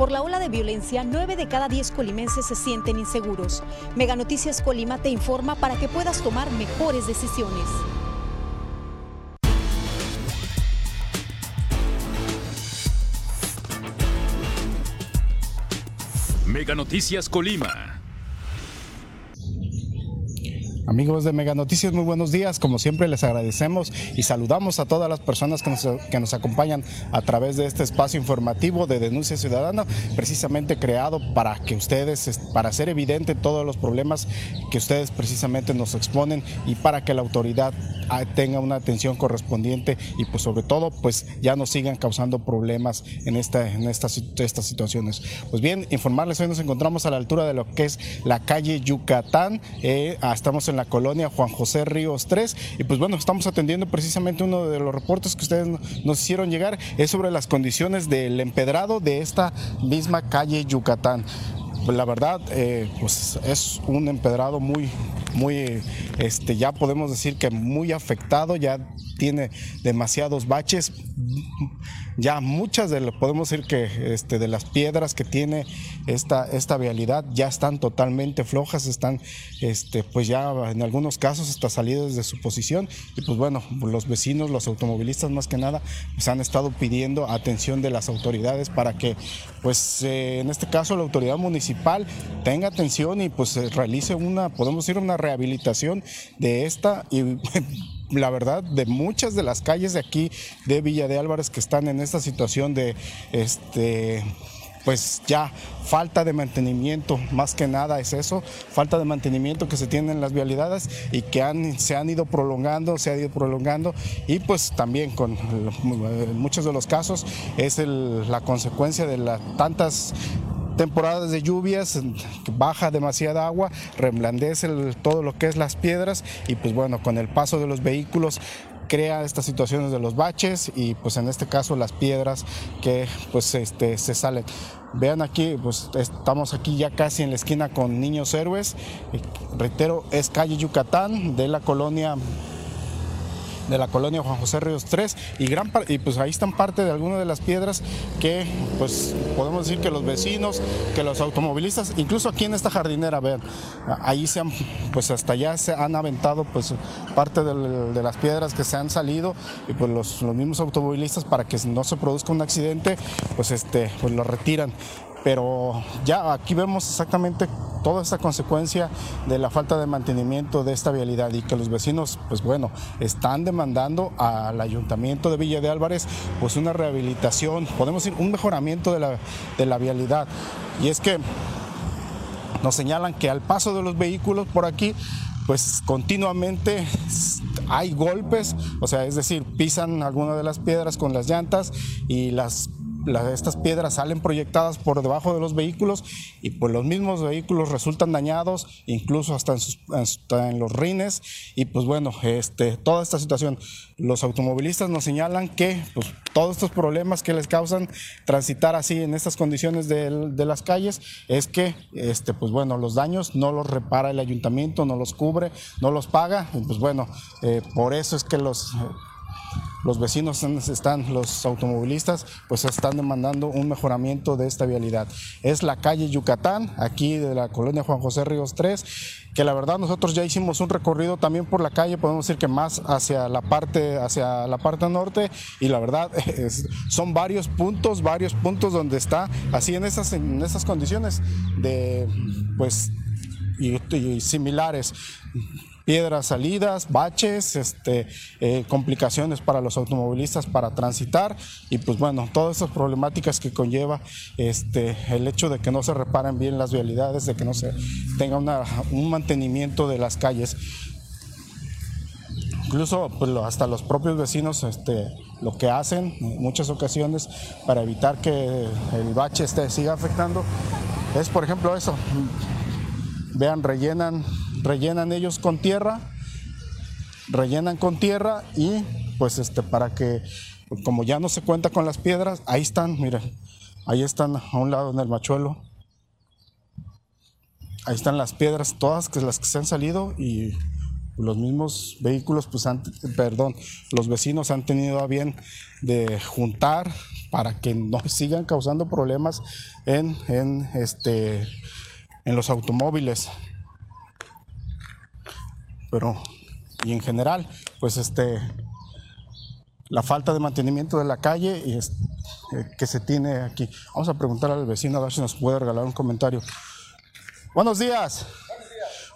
Por la ola de violencia, 9 de cada 10 colimenses se sienten inseguros. Mega Noticias Colima te informa para que puedas tomar mejores decisiones. Mega Noticias Colima. Amigos de Mega Noticias, muy buenos días. Como siempre les agradecemos y saludamos a todas las personas que nos, que nos acompañan a través de este espacio informativo de denuncia ciudadana, precisamente creado para que ustedes, para hacer evidente todos los problemas que ustedes precisamente nos exponen y para que la autoridad ah, tenga una atención correspondiente y pues sobre todo pues ya no sigan causando problemas en, esta, en estas, estas situaciones. Pues bien, informarles, hoy nos encontramos a la altura de lo que es la calle Yucatán, eh, ah, estamos en la colonia Juan José Ríos 3. Y pues bueno, estamos atendiendo precisamente uno de los reportes que ustedes nos hicieron llegar, es sobre las condiciones del empedrado de esta misma calle Yucatán. La verdad, eh, pues es un empedrado muy, muy, este, ya podemos decir que muy afectado, ya tiene demasiados baches, ya muchas de podemos decir que este, de las piedras que tiene esta, esta vialidad ya están totalmente flojas, están este, pues ya en algunos casos hasta salidas de su posición. Y pues bueno, los vecinos, los automovilistas más que nada, pues han estado pidiendo atención de las autoridades para que pues eh, en este caso la autoridad municipal tenga atención y pues realice una, podemos decir una rehabilitación de esta y la verdad, de muchas de las calles de aquí de Villa de Álvarez que están en esta situación de este pues ya falta de mantenimiento, más que nada es eso, falta de mantenimiento que se tiene en las vialidades y que han, se han ido prolongando, se ha ido prolongando y pues también con muchos de los casos es la consecuencia de las tantas temporadas de lluvias, baja demasiada agua, reblandece todo lo que es las piedras y pues bueno, con el paso de los vehículos crea estas situaciones de los baches y pues en este caso las piedras que pues este, se salen. Vean aquí, pues estamos aquí ya casi en la esquina con Niños Héroes. reitero, es calle Yucatán de la colonia de la colonia Juan José Ríos 3 y, gran, y pues ahí están parte de algunas de las piedras que pues podemos decir que los vecinos, que los automovilistas, incluso aquí en esta jardinera, vean, ahí se han, pues hasta allá se han aventado pues parte de, las piedras que se han salido y pues los, los mismos automovilistas para que no se produzca un accidente pues este pues lo retiran. Pero ya aquí vemos exactamente toda esta consecuencia de la falta de mantenimiento de esta vialidad y que los vecinos, pues bueno, están demandando al ayuntamiento de Villa de Álvarez pues una rehabilitación, podemos decir un mejoramiento de la, de la vialidad. Y es que nos señalan que al paso de los vehículos por aquí, pues continuamente hay golpes, o sea, es decir, pisan alguna de las piedras con las llantas y las estas piedras salen proyectadas por debajo de los vehículos y pues los mismos vehículos resultan dañados, incluso hasta en, los rines. Y pues bueno, este, toda esta situación, los automovilistas nos señalan que pues, todos estos problemas que les causan transitar así en estas condiciones de, las calles es que este, pues bueno, los daños no los repara el ayuntamiento, no los cubre, no los paga. Y pues bueno, eh, por eso es que los los vecinos están, los automovilistas, pues están demandando un mejoramiento de esta vialidad. Es la calle Yucatán, aquí de la colonia Juan José Ríos 3, que la verdad nosotros ya hicimos un recorrido también por la calle, podemos decir que más hacia la parte, hacia la parte norte, y la verdad son varios puntos, varios puntos donde está así en esas, en esas condiciones de pues y similares piedras salidas, baches, este, eh, complicaciones para los automovilistas para transitar y pues bueno, todas esas problemáticas que conlleva este, el hecho de que no se reparen bien las vialidades, de que no se tenga un mantenimiento de las calles. Incluso pues, hasta los propios vecinos este, lo que hacen en muchas ocasiones para evitar que el bache este, siga afectando es por ejemplo eso, vean, rellenan rellenan ellos con tierra, rellenan con tierra y pues este para que como ya no se cuenta con las piedras, ahí están, miren, ahí están a un lado en el machuelo. Ahí están las piedras, todas que las que se han salido y los mismos vehículos, pues han, perdón, los vecinos han tenido a bien de juntar para que no sigan causando problemas en, en, este, en los automóviles. Pero, y en general, pues este, la falta de mantenimiento de la calle y es, eh, que se tiene aquí. Vamos a preguntar al vecino a ver si nos puede regalar un comentario. Buenos días.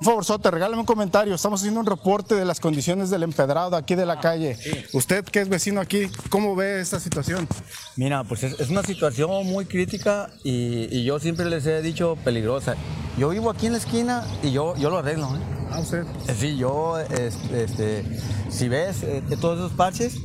Un favor, Sote, regálame un comentario. Estamos haciendo un reporte de las condiciones del empedrado aquí de la calle. Usted que es vecino aquí, ¿cómo ve esta situación? Mira, pues es, es una situación muy crítica y, y yo siempre les he dicho peligrosa. Yo vivo aquí en la esquina y yo, yo lo arreglo. ¿eh? Ah, usted. Sí, yo, es- este, si ves eh, todos esos parches,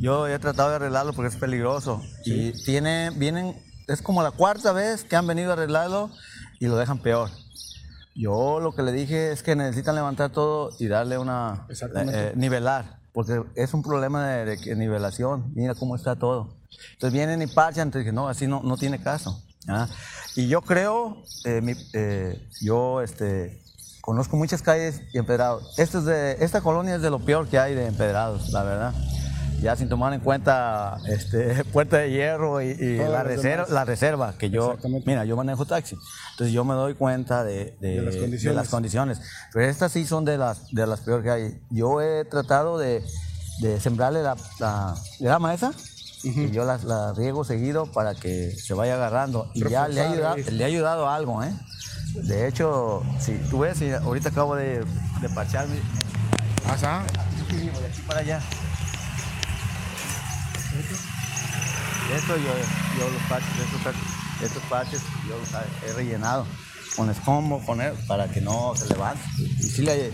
yo he tratado de arreglarlo porque es peligroso. Y tiene, vienen, es como la cuarta vez que han venido a arreglarlo y lo dejan peor. Yo lo que le dije es que necesitan levantar todo y darle una, eh, nivelar, porque es un problema de, nivelación. Mira cómo está todo. Entonces vienen y parchan, entonces dije, no, así no, no tiene caso. ¿ah? Y yo creo, eh, mi- eh, yo este, conozco muchas calles y empedrados. Esto es de, esta colonia es de lo peor que hay de empedrados, la verdad. Ya sin tomar en cuenta este, Puerta de Hierro y, la, reserva, la reserva, que yo, mira, yo manejo taxi, entonces yo me doy cuenta de, de- De las de condiciones. las condiciones. Pero estas sí son de las, de las peores que hay. Yo he tratado de, sembrarle la, la grama esa y yo la, la riego seguido para que se vaya agarrando. Y ya le ha, ayudado, le ha ayudado algo, ¿eh? De hecho, si tú ves, ahorita acabo de, de parcharme Ajá. de aquí para allá. Esto yo, yo los parches, estos, estos parches yo los he rellenado con escombro, con él, para que no se levante. Y sí le,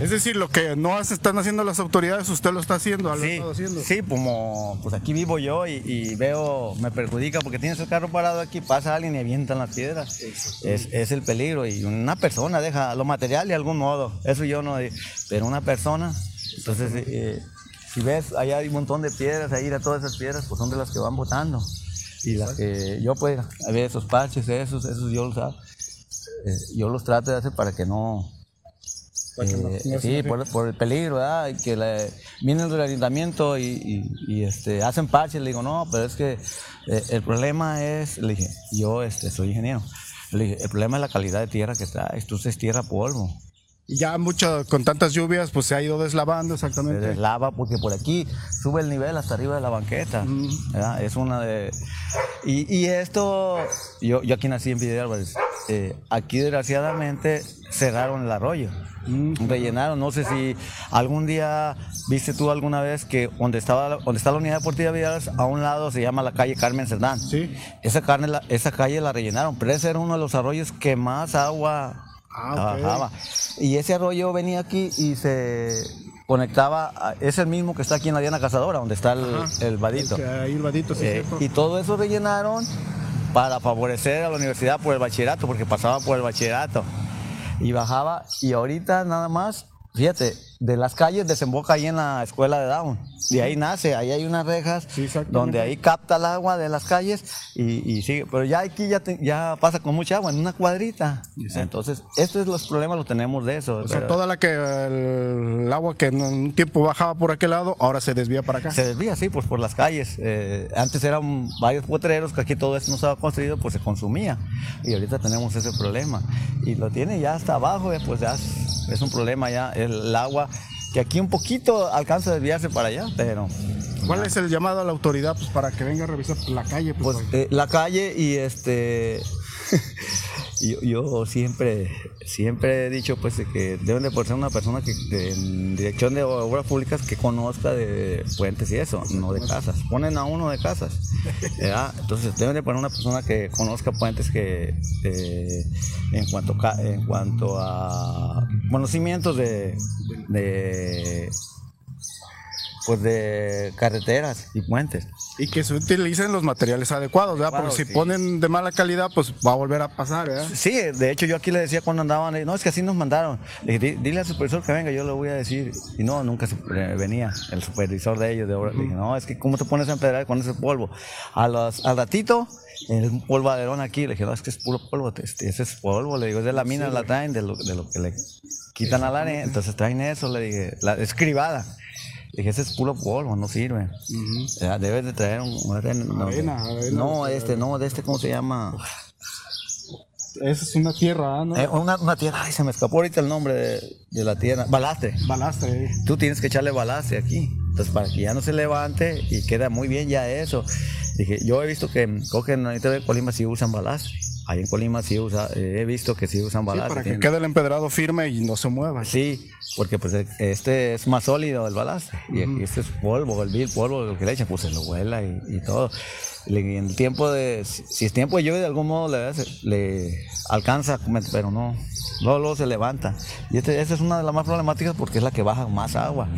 Es decir, lo que no están haciendo las autoridades, usted lo está haciendo, lo Sí, haciendo. sí, como pues aquí vivo yo y, y veo, me perjudica porque tienes el carro parado aquí, pasa alguien y avientan las piedras. Es, es el peligro y una persona deja lo material de algún modo, eso yo no, pero una persona, entonces eh, si ves, allá hay un montón de piedras, ahí de todas esas piedras, pues son de las que van botando. Y las que yo pues, a ver esos parches, esos, esos yo los hago. Eh, yo los trato de hacer para que no, Para que no- eh, no sí, por, por el peligro, ¿verdad? Y que le, vienen del ayuntamiento y, y- y, este, hacen parches. Le digo, no, pero es que eh, el problema es, le dije, yo este, soy ingeniero. Le dije, el problema es la calidad de tierra que traes. Tú es tierra polvo. Y ya mucho, con tantas lluvias, pues se ha ido deslavando Se exactamente. deslava porque por aquí sube el nivel hasta arriba de la banqueta. Es una de. Y, y esto, yo, yo aquí nací en Vidal Álvarez. Eh, aquí desgraciadamente cerraron el arroyo. Rellenaron, no sé si algún día viste tú alguna vez que donde estaba donde está la unidad deportiva Vidal Álvarez, a un lado se llama la calle Carmen Cerdán. Sí. Esa, carne, la- esa calle la rellenaron, pero ese era uno de los arroyos que más agua Ah, bajaba. Y ese arroyo venía aquí y se conectaba, a- es el mismo que está aquí en la Diana Cazadora, donde está el, el vadito. Que Ahí el vadito, sí, Eh, y todo eso rellenaron para favorecer a la universidad por el bachillerato, porque pasaba por el bachillerato. Y bajaba, y ahorita nada más, fíjate, de las calles desemboca ahí en la escuela de Down. De ahí nace, ahí hay unas rejas Sí, donde ahí capta el agua de las calles y, y sigue. Pero ya aquí ya, te- ya pasa con mucha agua, en una cuadrita. Entonces, estos es los problemas los tenemos de eso. O sea, toda la que el, el agua que en un tiempo bajaba por aquel lado, ahora se desvía para acá. Se desvía, sí, pues por las calles. Eh, antes eran varios potreros que aquí todo esto no estaba construido, pues se consumía. Y ahorita tenemos ese problema. Y lo tiene ya hasta abajo, eh, pues ya es, un problema ya. El, agua, que aquí un poquito alcanza a desviarse para allá, pero ¿Cuál es el llamado a la autoridad pues, para que venga a revisar la calle? Pues, pues eh, la calle y este yo, yo siempre siempre he dicho pues que deben de ser una persona que, en dirección de obras públicas que conozca de puentes y eso no de casas. Ponen a uno de casas entonces deben de poner una persona que conozca puentes que eh, en cuanto en cuanto a conocimientos de pues de carreteras y puentes y que se utilicen los materiales adecuados, ¿verdad? Porque si sí. ponen de mala calidad, pues va a volver a pasar, ¿verdad? Sí, de hecho yo aquí le decía cuando andaban, no, es que así nos mandaron. Le dije, "Di- dile al supervisor que venga, yo le voy a decir. Y no, nunca eh, venía el supervisor de ellos de obra. Le dije, no, es que ¿cómo te pones a empedrar con ese polvo? A los, al ratito, el polvaderón aquí, le dije, no, es que es puro polvo, este, ese es polvo. Le digo, es de la mina, la traen, de lo, de lo que le quitan a la arena. Entonces traen eso, le dije, la escribada. Dije, ese es puro polvo, no sirve. Ya, Debes de traer un... no, Arena, arena. no, este, no, de este, ¿cómo se llama? Esa es una tierra, ¿no? Eh, una, una tierra, ay, se me escapó ahorita el nombre de, de la tierra. Balastre. Balastre. Tú tienes que echarle balastre aquí. Entonces, para que ya no se levante y queda muy bien ya eso. Dije, yo he visto que cogen ahorita de Colima sí usan balastre. Ahí en Colima sí usa, eh, he visto que sí usan Sí, balastre. para que tienen- quede el empedrado firme y no se mueva. Sí, porque pues este es más sólido el balastre. Y aquí este es polvo, el vil polvo, lo que le echan, pues se lo vuela y, y todo. Le- en el tiempo de, si, si es tiempo de lluvia, de algún modo le, alcanza, pero no, luego, luego se levanta. Y este, esta es una de las más problemáticas porque es la que baja más agua.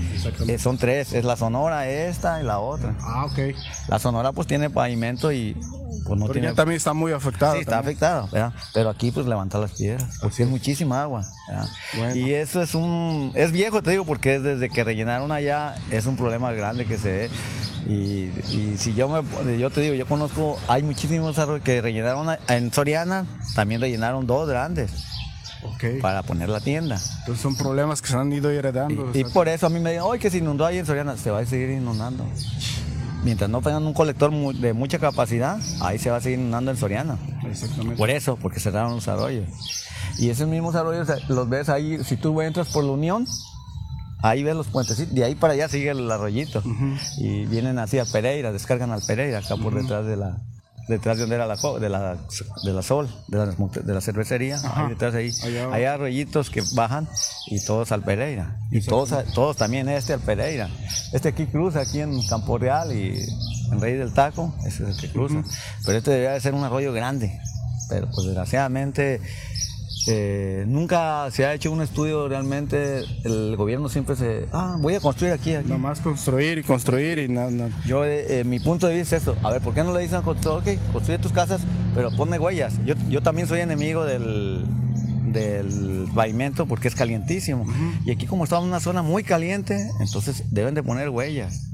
Eh, son tres, es la sonora, esta y la otra. Ah, ok. La sonora pues tiene pavimento y pues no Porque tiene... también está muy afectado. Sí, está ¿verdad? Pero aquí pues levanta las piedras, porque es muchísima agua. Y eso es un, es viejo te digo, porque es desde que rellenaron allá, es un problema grande que se ve. Y, y si yo me, yo te digo, yo conozco, hay muchísimos arroyos que rellenaron en Soriana, también rellenaron dos grandes Ok. para poner la tienda. Entonces son problemas que se han ido heredando. Y, por eso a mí me dicen, hoy que se inundó ahí en Soriana, se va a seguir inundando. Mientras no tengan un colector de mucha capacidad, ahí se va a seguir inundando en Soriana. Exactamente. Por eso, porque cerraron los arroyos. Y esos mismos arroyos eh, los ves ahí, si tú entras por la Unión, ahí ves los puentecitos, de ahí para allá sigue el arroyito. Y vienen así a Pereira, descargan al Pereira, acá por detrás de la detrás de donde era la de la, de la Sol, de la, de la cervecería, ahí detrás ahí. Allá. Hay arroyitos que bajan y todos al Pereira. Y todos, a- todos también este al Pereira. Este aquí cruza aquí en Campo Real y en Rey del Taco, ese es el que cruza. Pero este debería de ser un arroyo grande. Pero pues desgraciadamente eh, nunca se ha hecho un estudio realmente. El gobierno siempre se, ah, voy a construir aquí, aquí. Nomás construir y construir y nada. No, Yo, eh, eh, mi punto de vista es esto. A ver, ¿por qué no le dicen, ok, construye tus casas, pero ponme huellas? Yo, yo también soy enemigo del, del pavimento porque es calientísimo. Y aquí como estamos en una zona muy caliente, entonces deben de poner huellas.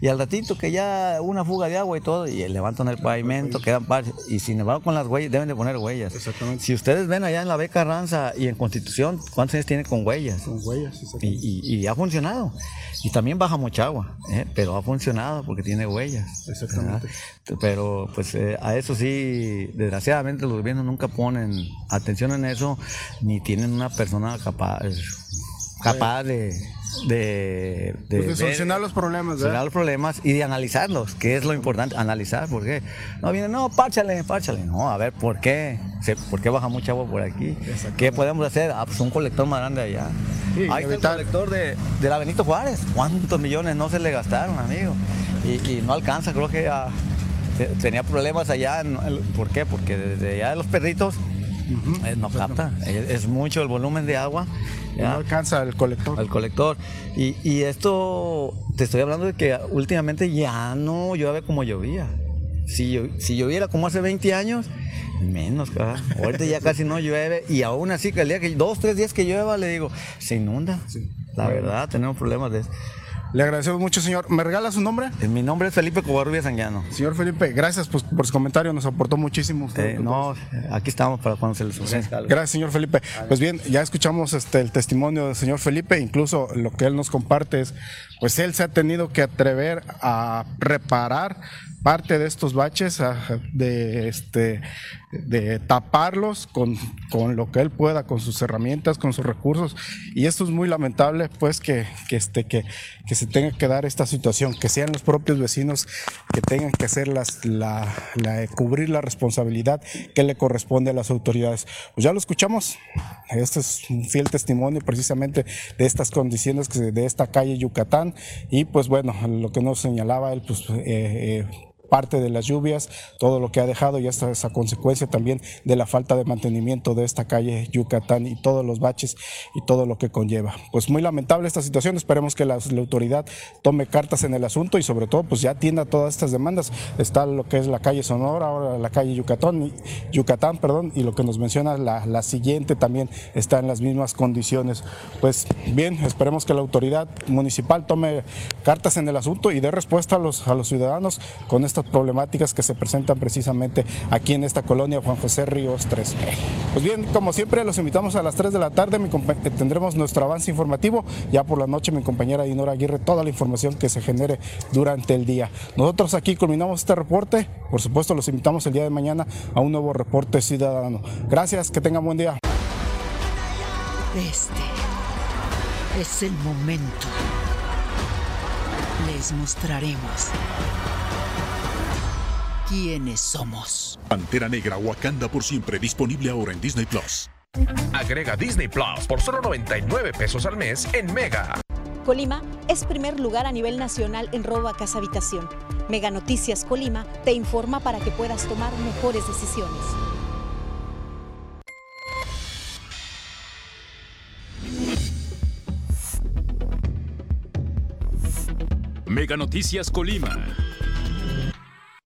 Y al ratito que ya una fuga de agua y todo, y levantan el pavimento, quedan parches. Y sin embargo con las huellas, deben de poner huellas. Exactamente. Si ustedes ven allá en la Beca Ranza y en Constitución, ¿cuántos años tiene con huellas? Son huellas. exactamente. Y, y- y ha funcionado. Y también baja mucha agua, ¿eh? pero ha funcionado porque tiene huellas. Exactamente. ¿verdad? Pero pues eh, a eso sí, desgraciadamente los gobiernos nunca ponen atención en eso, ni tienen una persona capaz, capaz de... De, de Pues de ver- solucionar los problemas, solucionar los problemas y de analizarlos, que es lo importante, analizar, ¿por qué? No viene, no, párchale, párchale, no, a ver, ¿por qué? ¿Por qué baja mucha agua por aquí? ¿Qué podemos hacer? Ah, pues un colector más grande allá. Sí, Ahí está el colector de, de la Benito Juárez, ¿cuántos millones no se le gastaron, amigo? Y, y no alcanza, creo que ah, te- tenía problemas allá, ¿por qué? Porque desde allá de los perritos eh, no capta, es, es mucho el volumen de agua. No alcanza el colector. al colector. Y, y esto, te estoy hablando de que últimamente ya no llueve como llovía. Si, llo- si lloviera como hace 20 años, menos, cara. Ahorita ya casi no llueve. Y aún así, que el día que, dos, tres días que llueva, le digo, se inunda. La verdad, tenemos problemas de eso. Le agradecemos mucho, señor. ¿Me regala su nombre? Eh, Mi nombre es Felipe Covarrubia Sanguiano. Señor Felipe, gracias pues, por su comentario, nos aportó muchísimo. usted. Eh, no, aquí estamos para cuando se les ofrezca. Gracias, señor Felipe. Pues bien, ya escuchamos este, el testimonio del señor Felipe, incluso lo que él nos comparte es, pues él se ha tenido que atrever a reparar parte de estos baches, a- de, este, de taparlos con, con lo que él pueda, con sus herramientas, con sus recursos. Y esto es muy lamentable, pues, que, que, este, que, que se tenga que dar esta situación, que sean los propios vecinos que tengan que hacer las, la, la- cubrir la responsabilidad que le corresponde a las autoridades. Pues ya lo escuchamos. Este es un fiel testimonio precisamente de estas condiciones de esta calle Yucatán. Y pues bueno, lo que nos señalaba él, pues eh, eh, parte de las lluvias, todo lo que ha dejado y hasta esa consecuencia también de la falta de mantenimiento de esta calle Yucatán y todos los baches y todo lo que conlleva. Pues muy lamentable esta situación, esperemos que la, autoridad tome cartas en el asunto y sobre todo pues ya atienda todas estas demandas. Está lo que es la calle Sonora, ahora la calle Yucatán, Yucatán, perdón, y lo que nos menciona la, la siguiente también está en las mismas condiciones. Pues bien, esperemos que la autoridad municipal tome cartas en el asunto y dé respuesta a los, a los ciudadanos con esta estas problemáticas que se presentan precisamente aquí en esta colonia Juan José Ríos 3. Pues bien, como siempre, los invitamos a las 3 de la tarde, tendremos nuestro avance informativo, ya por la noche mi compañera Dinora Aguirre, toda la información que se genere durante el día. Nosotros aquí culminamos este reporte, por supuesto los invitamos el día de mañana a un nuevo reporte ciudadano. Gracias, que tengan buen día. Este es el momento. Les mostraremos quiénes somos. Pantera Negra Wakanda por siempre disponible ahora en Disney Plus. Agrega Disney Plus por solo 99 pesos al mes en Mega. Colima es primer lugar a nivel nacional en robo a casa habitación. Mega Noticias Colima te informa para que puedas tomar mejores decisiones. Mega Noticias Colima.